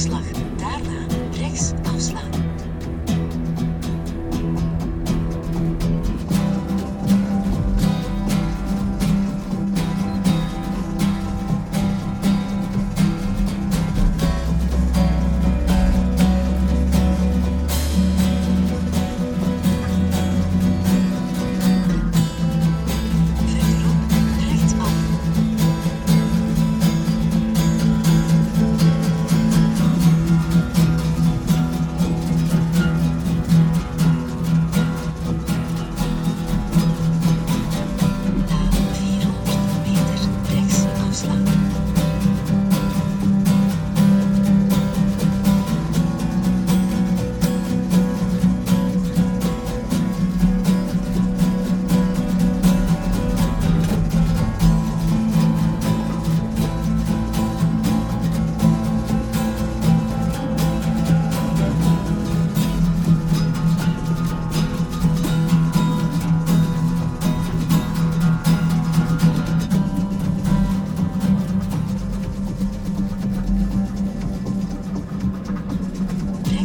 afslag.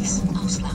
Rechts afslaan. Na